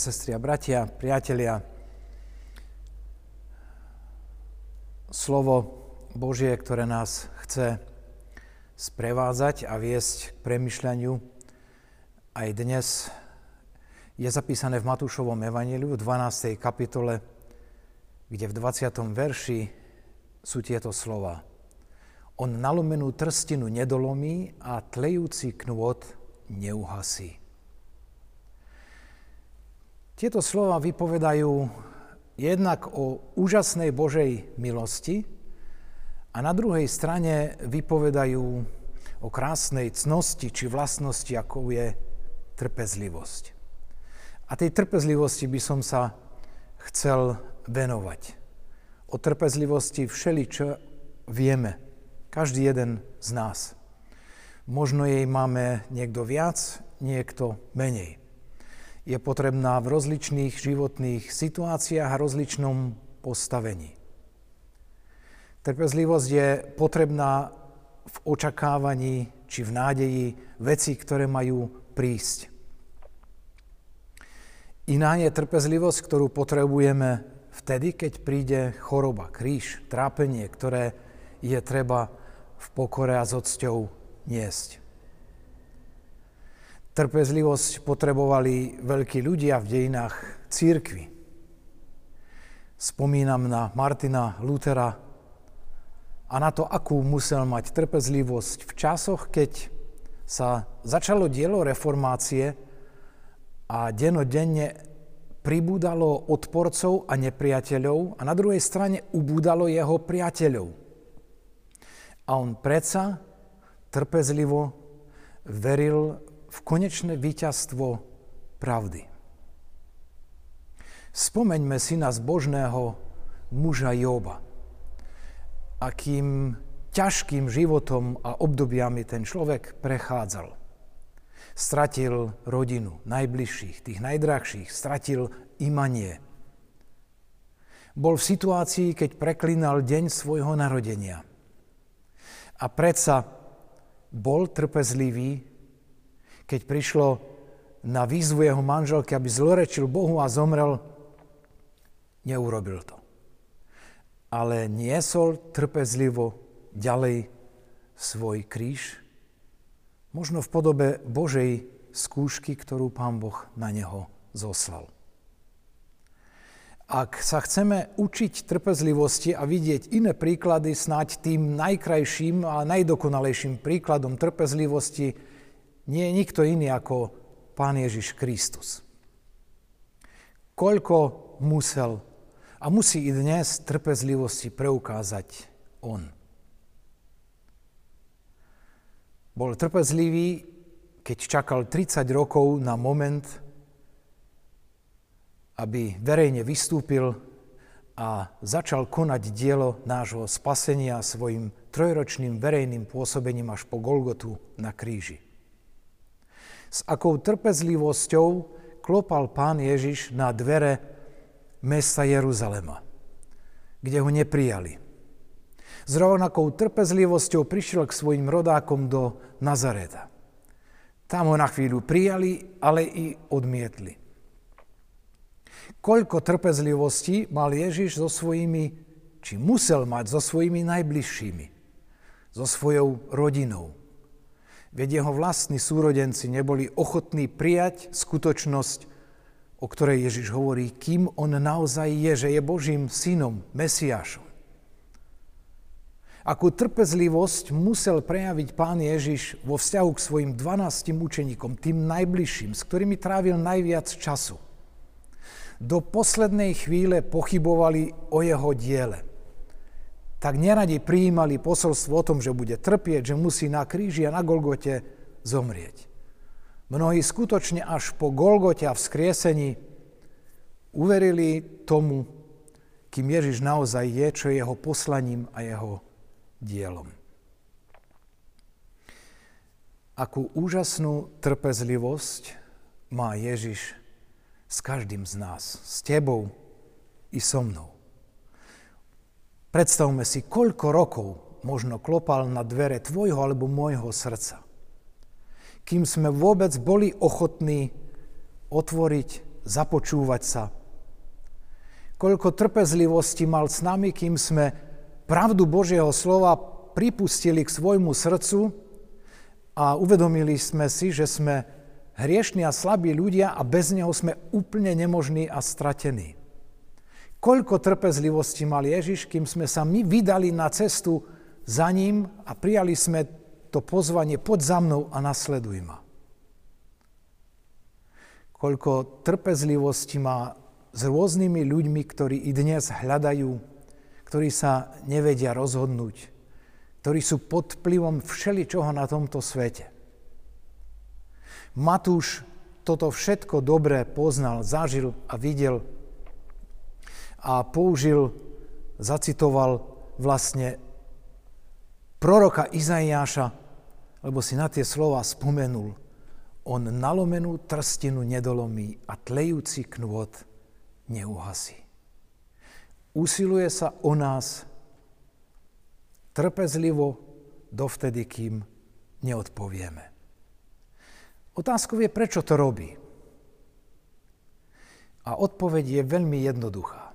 Sestri a bratia, priatelia, slovo Božie, ktoré nás chce sprevádzať a viesť k premyšľaniu aj dnes je zapísané v Matúšovom evaníliu v 12. kapitole, kde v 20. verši sú tieto slova. On nalomenú trstinu nedolomí a tlejúci knôt neuhasí. Tieto slova vypovedajú jednak o úžasnej Božej milosti a na druhej strane vypovedajú o krásnej cnosti či vlastnosti, ako je trpezlivosť. A tej trpezlivosti by som sa chcel venovať. O trpezlivosti všeličo vieme, každý jeden z nás. Možno jej máme niekto viac, niekto menej je potrebná v rozličných životných situáciách a rozličnom postavení. Trpezlivosť je potrebná v očakávaní či v nádeji veci, ktoré majú prísť. Iná je trpezlivosť, ktorú potrebujeme vtedy, keď príde choroba, kríž, trápenie, ktoré je treba v pokore a s odsťou niesť. Trpezlivosť potrebovali veľkí ľudia v dejinách církvy. Spomínam na Martina Lutera a na to, akú musel mať trpezlivosť v časoch, keď sa začalo dielo reformácie a denodenne pribúdalo odporcov a nepriateľov a na druhej strane ubúdalo jeho priateľov. A on predsa trpezlivo veril v konečné víťazstvo pravdy. Spomeňme si na zbožného muža Joba. Akým ťažkým životom a obdobiami ten človek prechádzal. Stratil rodinu, najbližších, tých najdrahších, stratil imanie. Bol v situácii, keď preklinal deň svojho narodenia. A predsa bol trpezlivý keď prišlo na výzvu jeho manželky, aby zlorečil Bohu a zomrel, neurobil to. Ale niesol trpezlivo ďalej svoj kríž, možno v podobe Božej skúšky, ktorú Pán Boh na neho zoslal. Ak sa chceme učiť trpezlivosti a vidieť iné príklady, snáď tým najkrajším a najdokonalejším príkladom trpezlivosti nie je nikto iný ako Pán Ježiš Kristus. Koľko musel a musí i dnes trpezlivosti preukázať On. Bol trpezlivý, keď čakal 30 rokov na moment, aby verejne vystúpil a začal konať dielo nášho spasenia svojim trojročným verejným pôsobením až po Golgotu na kríži. S akou trpezlivosťou klopal pán Ježiš na dvere mesta Jeruzalema, kde ho neprijali. S rovnakou trpezlivosťou prišiel k svojim rodákom do Nazareta. Tam ho na chvíľu prijali, ale i odmietli. Koľko trpezlivosti mal Ježiš so svojimi, či musel mať so svojimi najbližšími, so svojou rodinou. Veď jeho vlastní súrodenci neboli ochotní prijať skutočnosť, o ktorej Ježiš hovorí, kým on naozaj je, že je Božím synom, Mesiášom. Akú trpezlivosť musel prejaviť pán Ježiš vo vzťahu k svojim 12 učeníkom, tým najbližším, s ktorými trávil najviac času. Do poslednej chvíle pochybovali o jeho diele tak neradi prijímali posolstvo o tom, že bude trpieť, že musí na kríži a na Golgote zomrieť. Mnohí skutočne až po Golgote a vzkriesení uverili tomu, kým Ježiš naozaj je, čo je jeho poslaním a jeho dielom. Akú úžasnú trpezlivosť má Ježiš s každým z nás, s tebou i so mnou. Predstavme si, koľko rokov možno klopal na dvere tvojho alebo môjho srdca. Kým sme vôbec boli ochotní otvoriť, započúvať sa. Koľko trpezlivosti mal s nami, kým sme pravdu Božieho slova pripustili k svojmu srdcu a uvedomili sme si, že sme hriešní a slabí ľudia a bez Neho sme úplne nemožní a stratení. Koľko trpezlivosti mal Ježiš, kým sme sa my vydali na cestu za ním a prijali sme to pozvanie, poď za mnou a nasleduj ma. Koľko trpezlivosti má s rôznymi ľuďmi, ktorí i dnes hľadajú, ktorí sa nevedia rozhodnúť, ktorí sú pod vplyvom všeličoho na tomto svete. Matúš toto všetko dobré poznal, zažil a videl a použil, zacitoval vlastne proroka Izaiáša, lebo si na tie slova spomenul. On nalomenú trstinu nedolomí a tlejúci knôt neuhasí. Usiluje sa o nás trpezlivo dovtedy, kým neodpovieme. Otázkou je, prečo to robí. A odpoveď je veľmi jednoduchá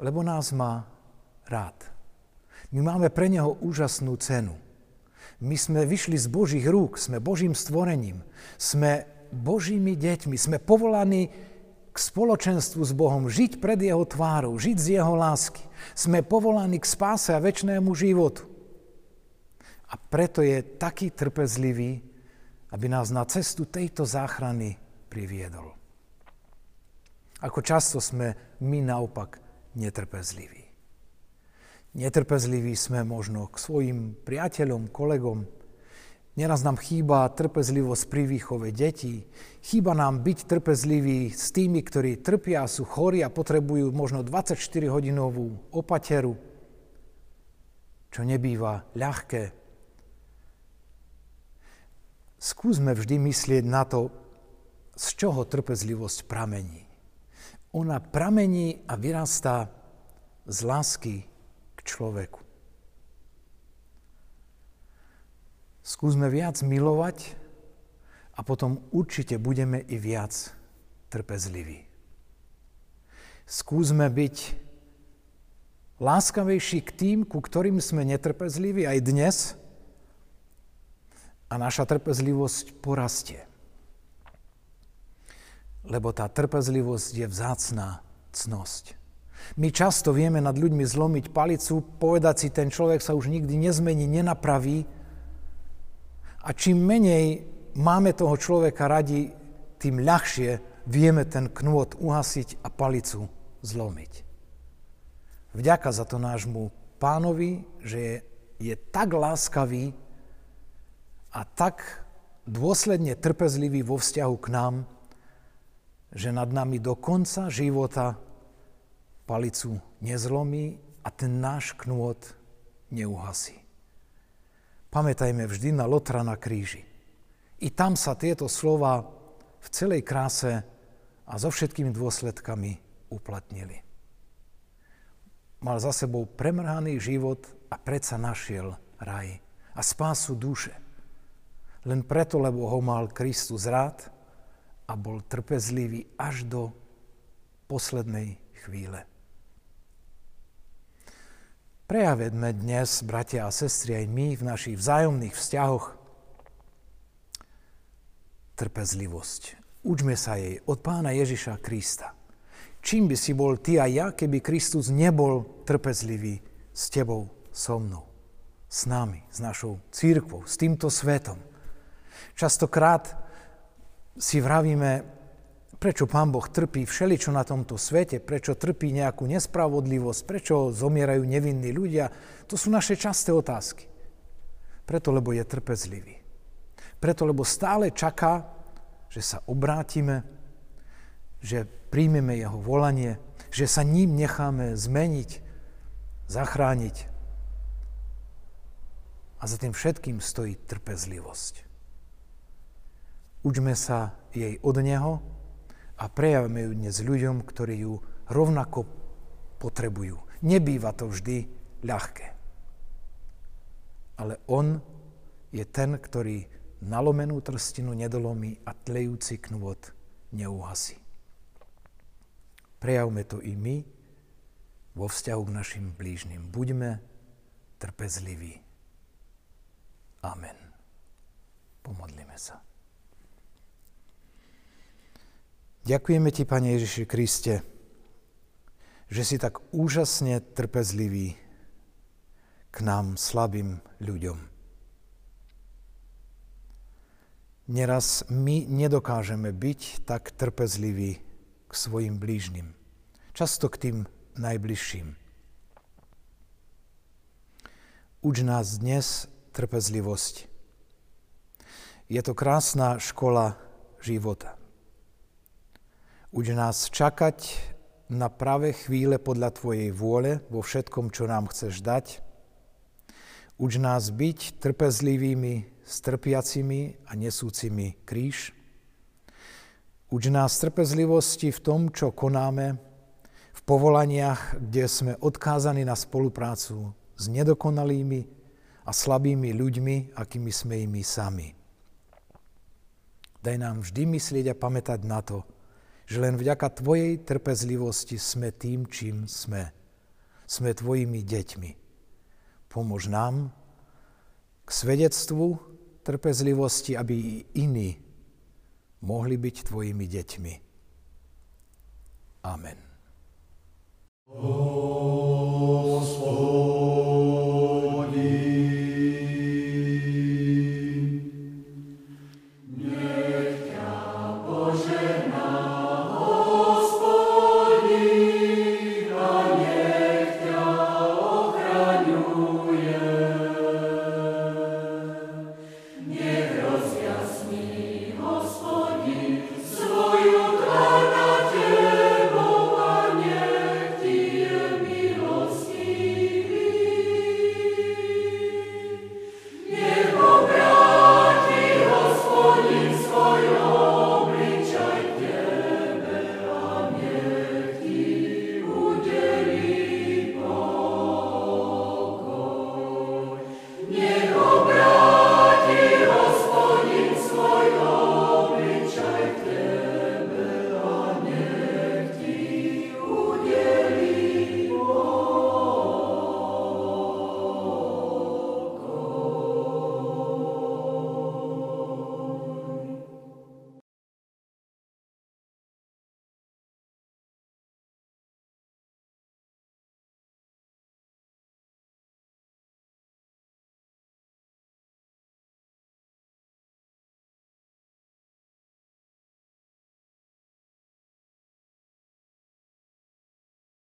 lebo nás má rád. My máme pre Neho úžasnú cenu. My sme vyšli z Božích rúk, sme Božím stvorením, sme Božími deťmi, sme povolaní k spoločenstvu s Bohom, žiť pred Jeho tvárou, žiť z Jeho lásky. Sme povolaní k spáse a väčšnému životu. A preto je taký trpezlivý, aby nás na cestu tejto záchrany priviedol. Ako často sme my naopak netrpezliví. Netrpezliví sme možno k svojim priateľom, kolegom. Neraz nám chýba trpezlivosť pri výchove detí. Chýba nám byť trpezliví s tými, ktorí trpia, sú chorí a potrebujú možno 24-hodinovú opateru, čo nebýva ľahké. Skúsme vždy myslieť na to, z čoho trpezlivosť pramení ona pramení a vyrastá z lásky k človeku. Skúsme viac milovať a potom určite budeme i viac trpezliví. Skúsme byť láskavejší k tým, ku ktorým sme netrpezliví aj dnes a naša trpezlivosť porastie lebo tá trpezlivosť je vzácná cnosť. My často vieme nad ľuďmi zlomiť palicu, povedať si, ten človek sa už nikdy nezmení, nenapraví. A čím menej máme toho človeka radi, tým ľahšie vieme ten knôt uhasiť a palicu zlomiť. Vďaka za to nášmu pánovi, že je, je tak láskavý a tak dôsledne trpezlivý vo vzťahu k nám, že nad nami do konca života palicu nezlomí a ten náš knôt neuhasí. Pamätajme vždy na Lotra na kríži. I tam sa tieto slova v celej kráse a so všetkými dôsledkami uplatnili. Mal za sebou premrhaný život a predsa našiel raj a spásu duše. Len preto, lebo ho mal Kristus rád a bol trpezlivý až do poslednej chvíle. Prejavedme dnes, bratia a sestry, aj my v našich vzájomných vzťahoch trpezlivosť. Učme sa jej od pána Ježiša Krista. Čím by si bol ty a ja, keby Kristus nebol trpezlivý s tebou, so mnou, s nami, s našou církvou, s týmto svetom. Častokrát si vravíme, prečo Pán Boh trpí všeličo na tomto svete, prečo trpí nejakú nespravodlivosť, prečo zomierajú nevinní ľudia, to sú naše časté otázky. Preto, lebo je trpezlivý. Preto, lebo stále čaká, že sa obrátime, že príjmeme jeho volanie, že sa ním necháme zmeniť, zachrániť. A za tým všetkým stojí trpezlivosť. Učme sa jej od Neho a prejavme ju dnes ľuďom, ktorí ju rovnako potrebujú. Nebýva to vždy ľahké. Ale On je ten, ktorý nalomenú trstinu nedolomí a tlejúci knôt neuhasí. Prejavme to i my vo vzťahu k našim blížnym. Buďme trpezliví. Amen. Pomodlíme sa. Ďakujeme Ti, Pane Ježiši Kriste, že si tak úžasne trpezlivý k nám, slabým ľuďom. Neraz my nedokážeme byť tak trpezliví k svojim blížnym, často k tým najbližším. Uč nás dnes trpezlivosť. Je to krásna škola života. Uč nás čakať na pravé chvíle podľa Tvojej vôle vo všetkom, čo nám chceš dať. Uč nás byť trpezlivými, strpiacimi a nesúcimi kríž. Uč nás trpezlivosti v tom, čo konáme, v povolaniach, kde sme odkázaní na spoluprácu s nedokonalými a slabými ľuďmi, akými sme i my sami. Daj nám vždy myslieť a pamätať na to, že len vďaka Tvojej trpezlivosti sme tým, čím sme. Sme Tvojimi deťmi. Pomôž nám k svedectvu trpezlivosti, aby i iní mohli byť Tvojimi deťmi. Amen. Oh.